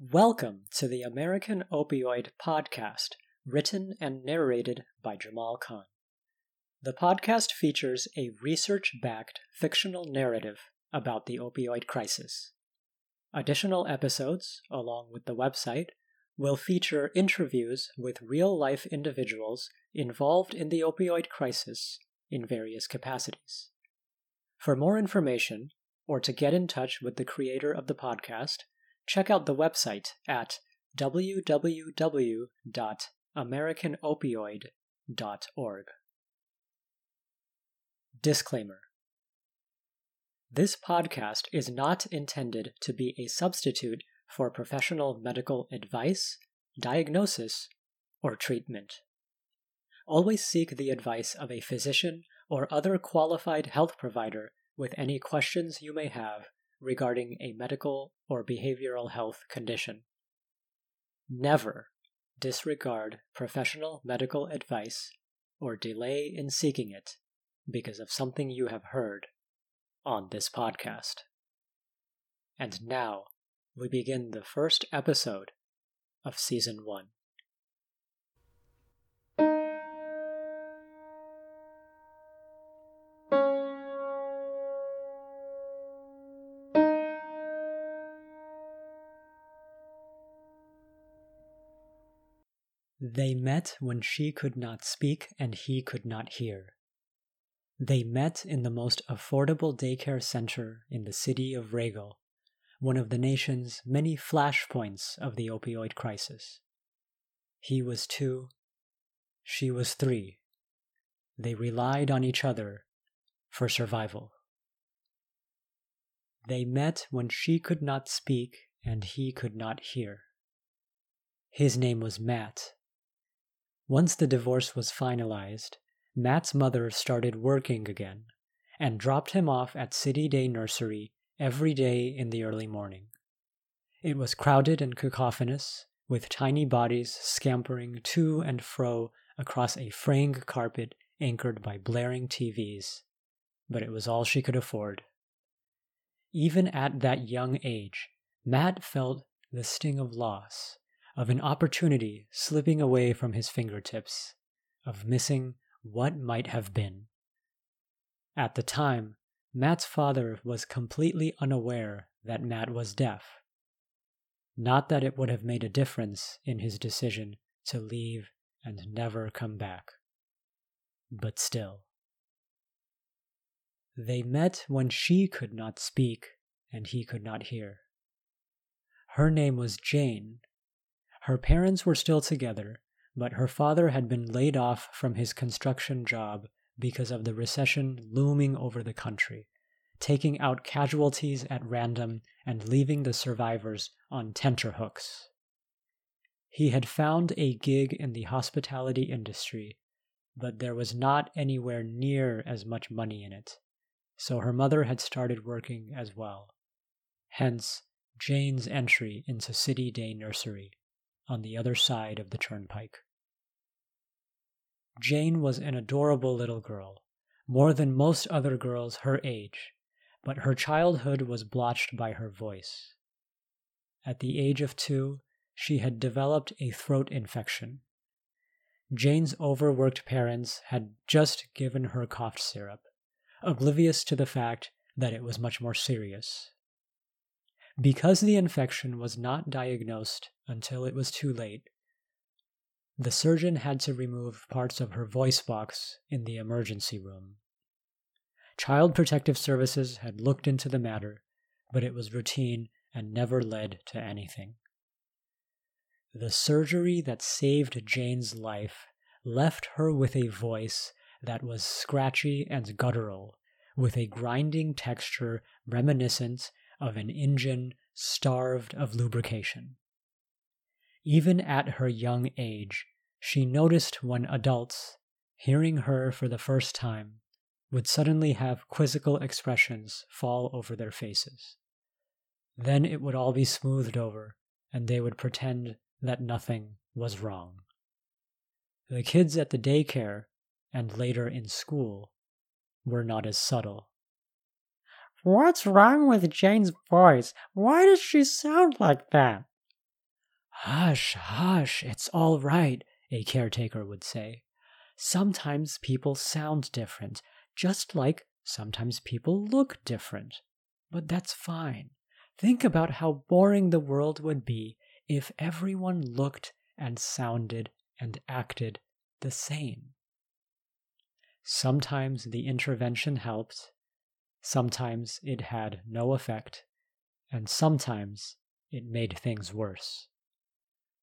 Welcome to the American Opioid Podcast, written and narrated by Jamal Khan. The podcast features a research backed fictional narrative about the opioid crisis. Additional episodes, along with the website, will feature interviews with real life individuals involved in the opioid crisis in various capacities. For more information, or to get in touch with the creator of the podcast, check out the website at www.americanopioid.org. Disclaimer This podcast is not intended to be a substitute for professional medical advice, diagnosis, or treatment. Always seek the advice of a physician or other qualified health provider with any questions you may have regarding a medical or behavioral health condition. Never disregard professional medical advice or delay in seeking it because of something you have heard on this podcast. And now we begin the first episode of Season 1. They met when she could not speak and he could not hear. They met in the most affordable daycare center in the city of Regal, one of the nation's many flashpoints of the opioid crisis. He was two, she was three. They relied on each other for survival. They met when she could not speak and he could not hear. His name was Matt, once the divorce was finalized, Matt's mother started working again and dropped him off at City Day Nursery every day in the early morning. It was crowded and cacophonous, with tiny bodies scampering to and fro across a fraying carpet anchored by blaring TVs, but it was all she could afford. Even at that young age, Matt felt the sting of loss of an opportunity slipping away from his fingertips, of missing what might have been. At the time, Matt's father was completely unaware that Matt was deaf. Not that it would have made a difference in his decision to leave and never come back. But still. They met when she could not speak and he could not hear. Her name was Jane, her parents were still together, but her father had been laid off from his construction job because of the recession looming over the country, taking out casualties at random and leaving the survivors on tenterhooks. He had found a gig in the hospitality industry, but there was not anywhere near as much money in it, so her mother had started working as well. Hence, Jane's entry into City Day Nursery on the other side of the turnpike. Jane was an adorable little girl, more than most other girls her age, but her childhood was blotched by her voice. At the age of two, she had developed a throat infection. Jane's overworked parents had just given her cough syrup, oblivious to the fact that it was much more serious. Because the infection was not diagnosed until it was too late, the surgeon had to remove parts of her voice box in the emergency room. Child Protective Services had looked into the matter, but it was routine and never led to anything. The surgery that saved Jane's life left her with a voice that was scratchy and guttural, with a grinding texture reminiscent of an engine starved of lubrication. Even at her young age, she noticed when adults, hearing her for the first time, would suddenly have quizzical expressions fall over their faces. Then it would all be smoothed over, and they would pretend that nothing was wrong. The kids at the daycare, and later in school, were not as subtle. What's wrong with Jane's voice? Why does she sound like that? Hush, hush, it's all right, a caretaker would say. Sometimes people sound different, just like sometimes people look different. But that's fine. Think about how boring the world would be if everyone looked and sounded and acted the same. Sometimes the intervention helped, sometimes it had no effect, and sometimes it made things worse.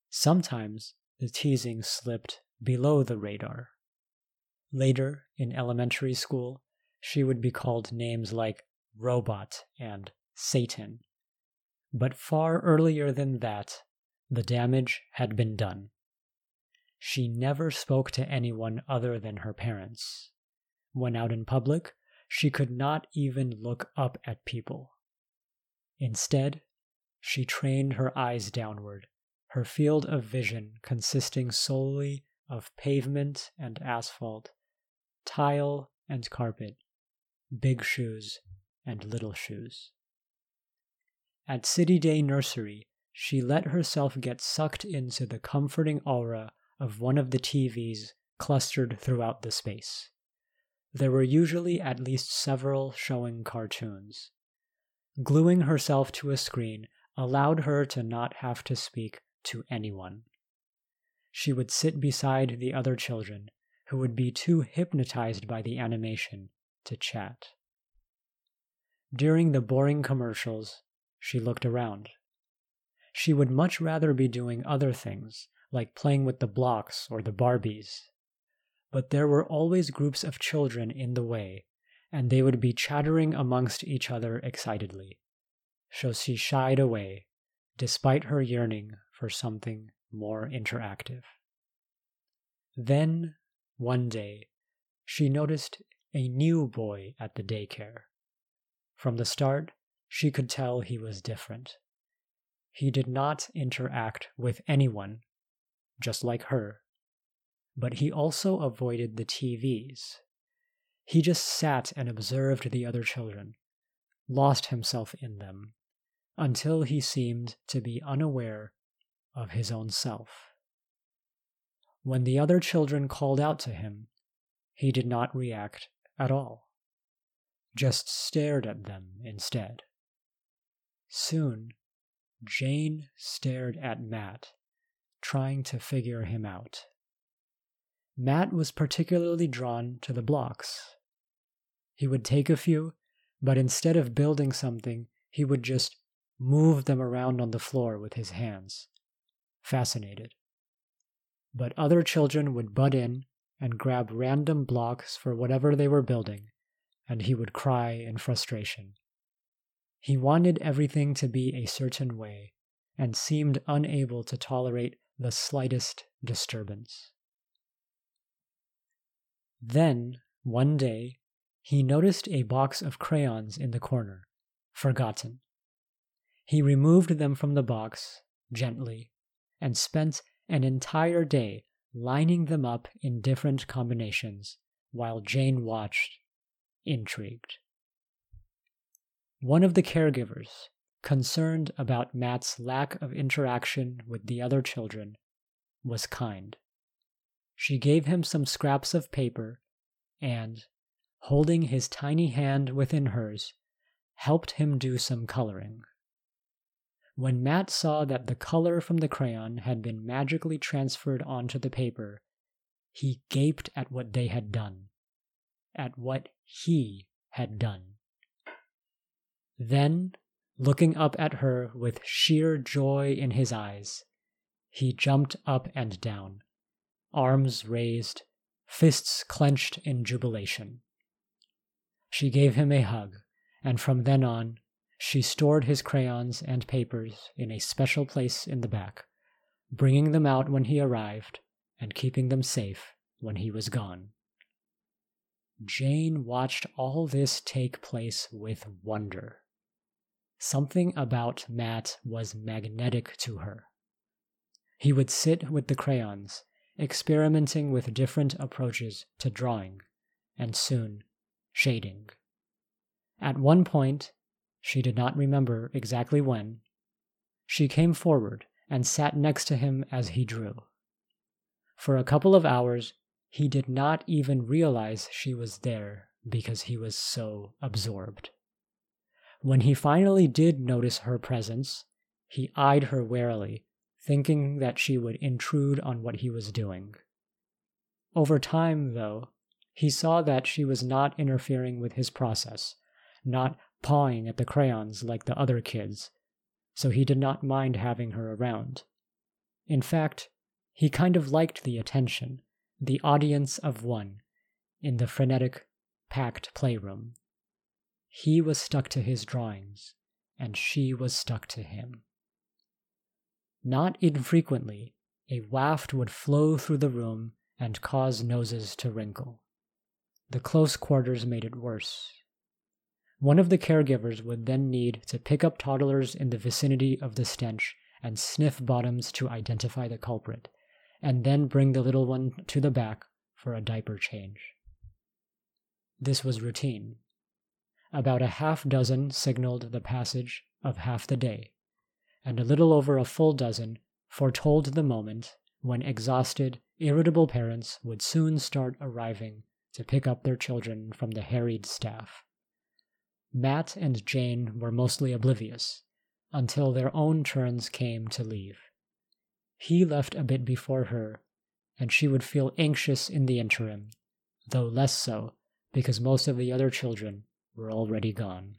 Sometimes the teasing slipped below the radar. Later, in elementary school, she would be called names like robot and Satan. But far earlier than that, the damage had been done. She never spoke to anyone other than her parents. When out in public, she could not even look up at people. Instead, she trained her eyes downward, her field of vision consisting solely of pavement and asphalt, tile and carpet, big shoes and little shoes. At City Day Nursery, she let herself get sucked into the comforting aura of one of the TVs clustered throughout the space. There were usually at least several showing cartoons. Gluing herself to a screen allowed her to not have to speak to anyone. She would sit beside the other children, who would be too hypnotized by the animation to chat. During the boring commercials, she looked around. She would much rather be doing other things, like playing with the blocks or the Barbies. But there were always groups of children in the way, and they would be chattering amongst each other excitedly. So she shied away, despite her yearning for something more interactive. Then, one day, she noticed a new boy at the daycare. From the start, she could tell he was different. He did not interact with anyone, just like her, but he also avoided the TVs. He just sat and observed the other children, lost himself in them, until he seemed to be unaware of his own self. When the other children called out to him, he did not react at all, just stared at them instead. Soon, Jane stared at Matt, trying to figure him out. Matt was particularly drawn to the blocks. He would take a few, but instead of building something, he would just move them around on the floor with his hands, fascinated. But other children would butt in and grab random blocks for whatever they were building, and he would cry in frustration. He wanted everything to be a certain way and seemed unable to tolerate the slightest disturbance. Then, one day, he noticed a box of crayons in the corner, forgotten. He removed them from the box, gently, and spent an entire day lining them up in different combinations while Jane watched, intrigued. One of the caregivers, concerned about Matt's lack of interaction with the other children, was kind. She gave him some scraps of paper and, holding his tiny hand within hers, helped him do some coloring. When Matt saw that the color from the crayon had been magically transferred onto the paper, he gaped at what they had done, at what he had done. Then, looking up at her with sheer joy in his eyes, he jumped up and down, arms raised, fists clenched in jubilation. She gave him a hug, and from then on, she stored his crayons and papers in a special place in the back, bringing them out when he arrived and keeping them safe when he was gone. Jane watched all this take place with wonder. Something about Matt was magnetic to her. He would sit with the crayons, experimenting with different approaches to drawing, and soon shading. At one point, she did not remember exactly when. She came forward and sat next to him as he drew. For a couple of hours, he did not even realize she was there because he was so absorbed. When he finally did notice her presence, he eyed her warily, thinking that she would intrude on what he was doing. Over time, though, he saw that she was not interfering with his process, not pawing at the crayons like the other kids, so he did not mind having her around. In fact, he kind of liked the attention, the audience of one, in the frenetic, packed playroom. He was stuck to his drawings, and she was stuck to him. Not infrequently, a waft would flow through the room and cause noses to wrinkle. The close quarters made it worse. One of the caregivers would then need to pick up toddlers in the vicinity of the stench and sniff bottoms to identify the culprit, and then bring the little one to the back for a diaper change. This was routine. About a half dozen signaled the passage of half the day, and a little over a full dozen foretold the moment when exhausted, irritable parents would soon start arriving to pick up their children from the harried staff. Matt and Jane were mostly oblivious until their own turns came to leave. He left a bit before her, and she would feel anxious in the interim, though less so because most of the other children were already gone.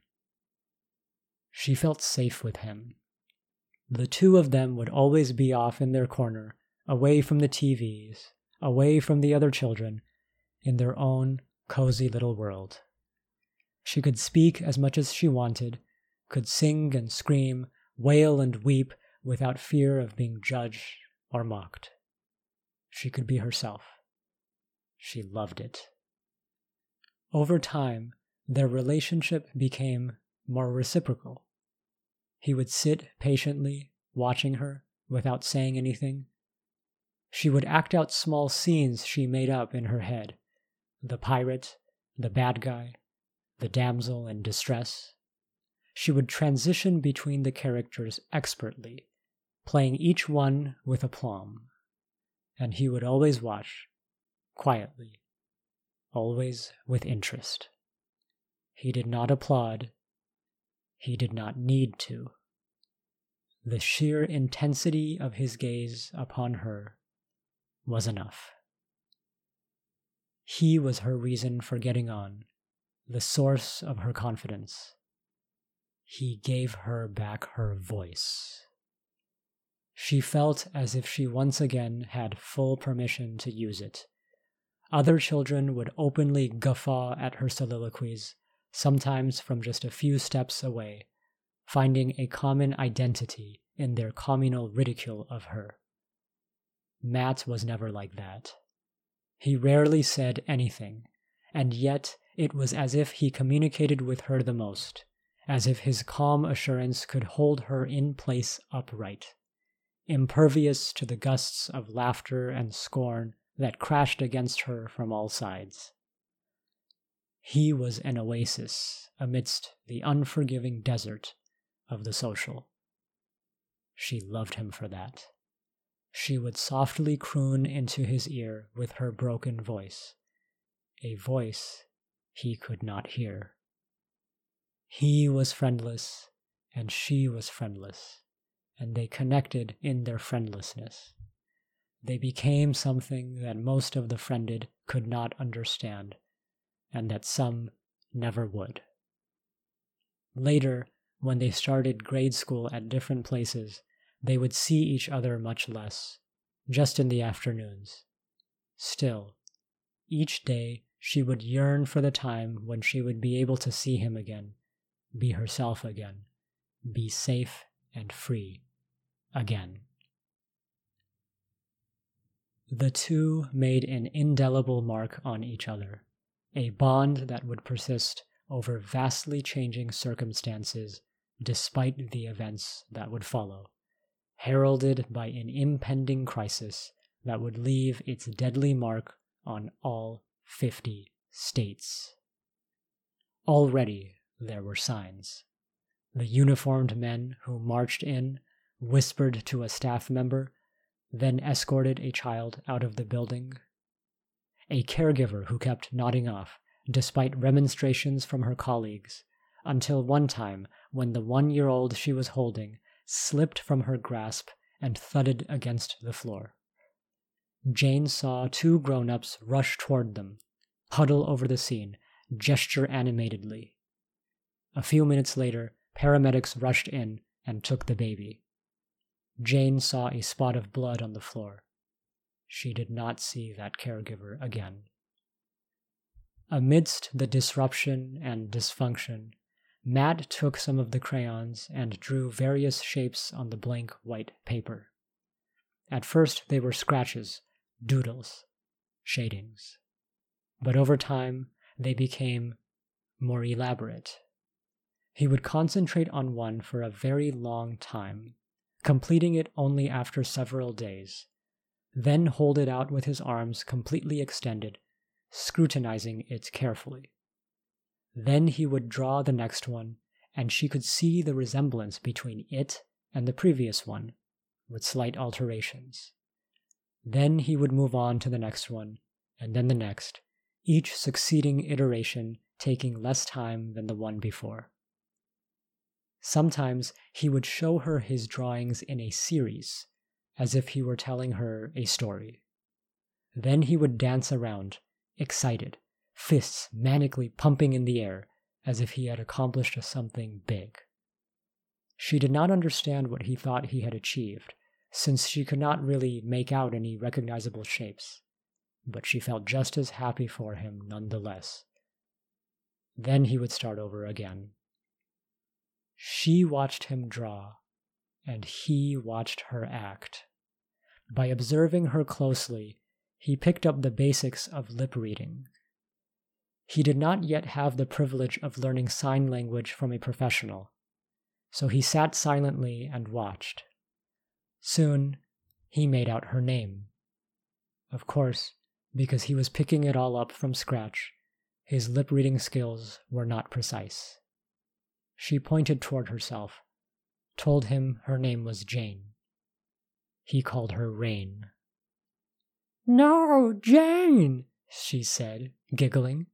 She felt safe with him the two of them would always be off in their corner, away from the TVs, away from the other children, in their own cozy little world. She could speak as much as she wanted, could sing and scream, wail and weep without fear of being judged or mocked. She could be herself. She loved it. Over time, their relationship became more reciprocal. He would sit patiently, watching her, without saying anything. She would act out small scenes she made up in her head the pirate, the bad guy, the damsel in distress. She would transition between the characters expertly, playing each one with aplomb. And he would always watch, quietly, always with interest. He did not applaud, he did not need to. The sheer intensity of his gaze upon her was enough. He was her reason for getting on, the source of her confidence. He gave her back her voice. She felt as if she once again had full permission to use it. Other children would openly guffaw at her soliloquies, sometimes from just a few steps away, finding a common identity in their communal ridicule of her. Matt was never like that. He rarely said anything, and yet it was as if he communicated with her the most, as if his calm assurance could hold her in place upright, impervious to the gusts of laughter and scorn that crashed against her from all sides. He was an oasis amidst the unforgiving desert of the social. She loved him for that. She would softly croon into his ear with her broken voice, a voice he could not hear. He was friendless, and she was friendless, and they connected in their friendlessness. They became something that most of the friended could not understand, and that some never would. Later, when they started grade school at different places, they would see each other much less, just in the afternoons. Still, each day she would yearn for the time when she would be able to see him again, be herself again, be safe and free again. The two made an indelible mark on each other, a bond that would persist over vastly changing circumstances despite the events that would follow, heralded by an impending crisis that would leave its deadly mark on all 50 states. Already there were signs. The uniformed men who marched in whispered to a staff member, then escorted a child out of the building. A caregiver who kept nodding off, despite remonstrations from her colleagues, until one time when the one year old she was holding slipped from her grasp and thudded against the floor. Jane saw two grown ups rush toward them, huddle over the scene, gesture animatedly. A few minutes later, paramedics rushed in and took the baby. Jane saw a spot of blood on the floor. She did not see that caregiver again. Amidst the disruption and dysfunction, Matt took some of the crayons and drew various shapes on the blank white paper. At first, they were scratches, doodles, shadings. But over time, they became more elaborate. He would concentrate on one for a very long time, completing it only after several days, then hold it out with his arms completely extended, scrutinizing it carefully. Then he would draw the next one, and she could see the resemblance between it and the previous one, with slight alterations. Then he would move on to the next one, and then the next, each succeeding iteration taking less time than the one before. Sometimes he would show her his drawings in a series, as if he were telling her a story. Then he would dance around, excited, fists manically pumping in the air, as if he had accomplished something big. She did not understand what he thought he had achieved, since she could not really make out any recognizable shapes, but she felt just as happy for him nonetheless. Then he would start over again. She watched him draw, and he watched her act. By observing her closely, he picked up the basics of lip reading. He did not yet have the privilege of learning sign language from a professional, so he sat silently and watched. Soon, he made out her name. Of course, because he was picking it all up from scratch, his lip reading skills were not precise. She pointed toward herself, told him her name was Jane. He called her Rain. No, Jane, she said, giggling.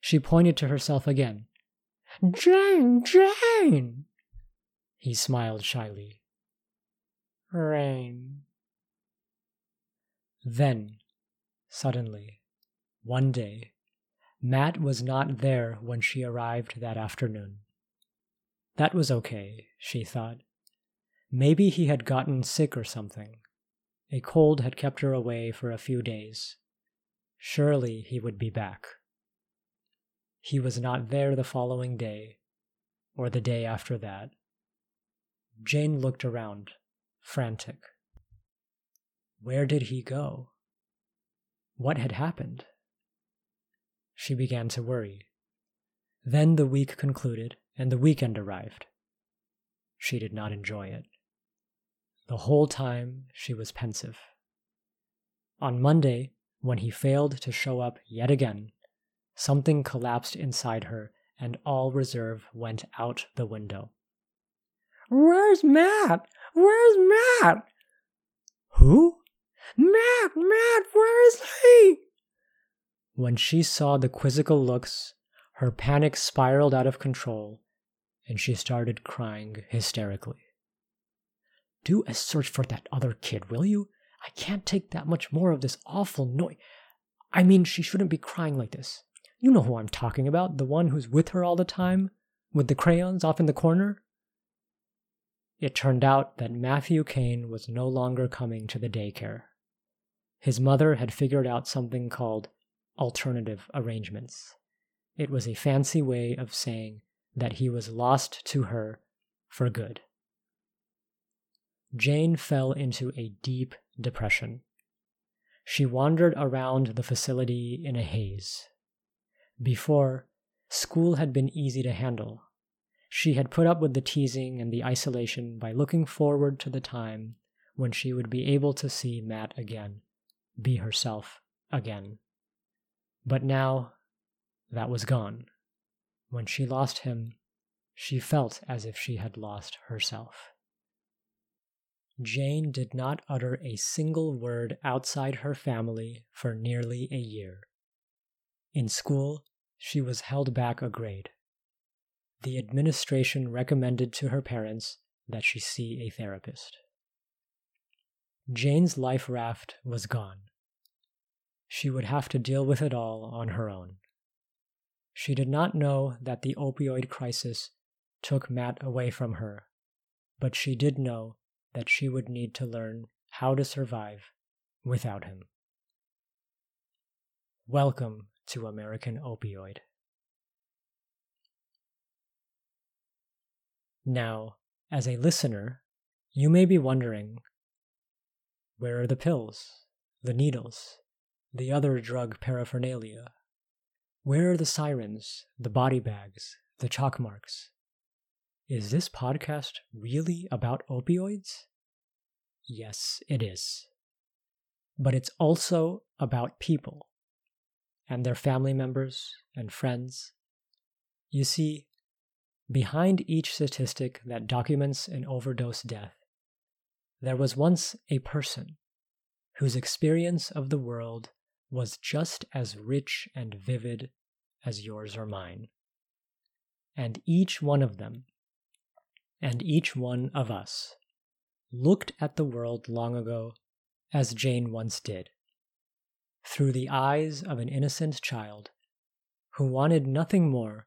She pointed to herself again. Jane, Jane! He smiled shyly rain. Then, suddenly, one day, Matt was not there when she arrived that afternoon. That was okay, she thought. Maybe he had gotten sick or something. A cold had kept her away for a few days. Surely he would be back. He was not there the following day, or the day after that. Jane looked around frantic. Where did he go? What had happened? She began to worry. Then the week concluded and the weekend arrived. She did not enjoy it. The whole time she was pensive. On Monday, when he failed to show up yet again, something collapsed inside her and all reserve went out the window. Where's Matt? Where's Matt? Who? Matt, Matt, where is he? When she saw the quizzical looks, her panic spiraled out of control, and she started crying hysterically. Do a search for that other kid, will you? I can't take that much more of this awful noise. I mean, she shouldn't be crying like this. You know who I'm talking about, the one who's with her all the time, with the crayons off in the corner? It turned out that Matthew Kane was no longer coming to the daycare. His mother had figured out something called alternative arrangements. It was a fancy way of saying that he was lost to her for good. Jane fell into a deep depression. She wandered around the facility in a haze. Before, school had been easy to handle. She had put up with the teasing and the isolation by looking forward to the time when she would be able to see Matt again, be herself again. But now, that was gone. When she lost him, she felt as if she had lost herself. Jane did not utter a single word outside her family for nearly a year. In school, she was held back a grade. The administration recommended to her parents that she see a therapist. Jane's life raft was gone. She would have to deal with it all on her own. She did not know that the opioid crisis took Matt away from her, but she did know that she would need to learn how to survive without him. Welcome to American Opioid. Now, as a listener, you may be wondering where are the pills, the needles, the other drug paraphernalia? Where are the sirens, the body bags, the chalk marks? Is this podcast really about opioids? Yes, it is. But it's also about people and their family members and friends. You see, behind each statistic that documents an overdose death, there was once a person whose experience of the world was just as rich and vivid as yours or mine. And each one of them and each one of us looked at the world long ago as Jane once did, through the eyes of an innocent child who wanted nothing more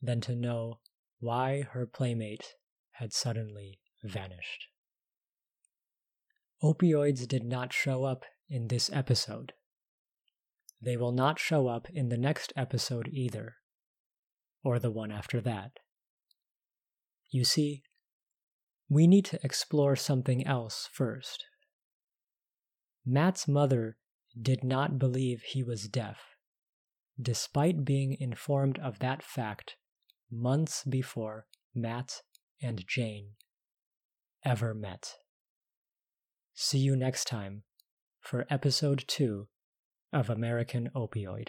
than to know why her playmate had suddenly vanished. Opioids did not show up in this episode. They will not show up in the next episode either, or the one after that. You see, we need to explore something else first. Matt's mother did not believe he was deaf, despite being informed of that fact months before Matt and Jane ever met. See you next time for episode 2 of American Opioid.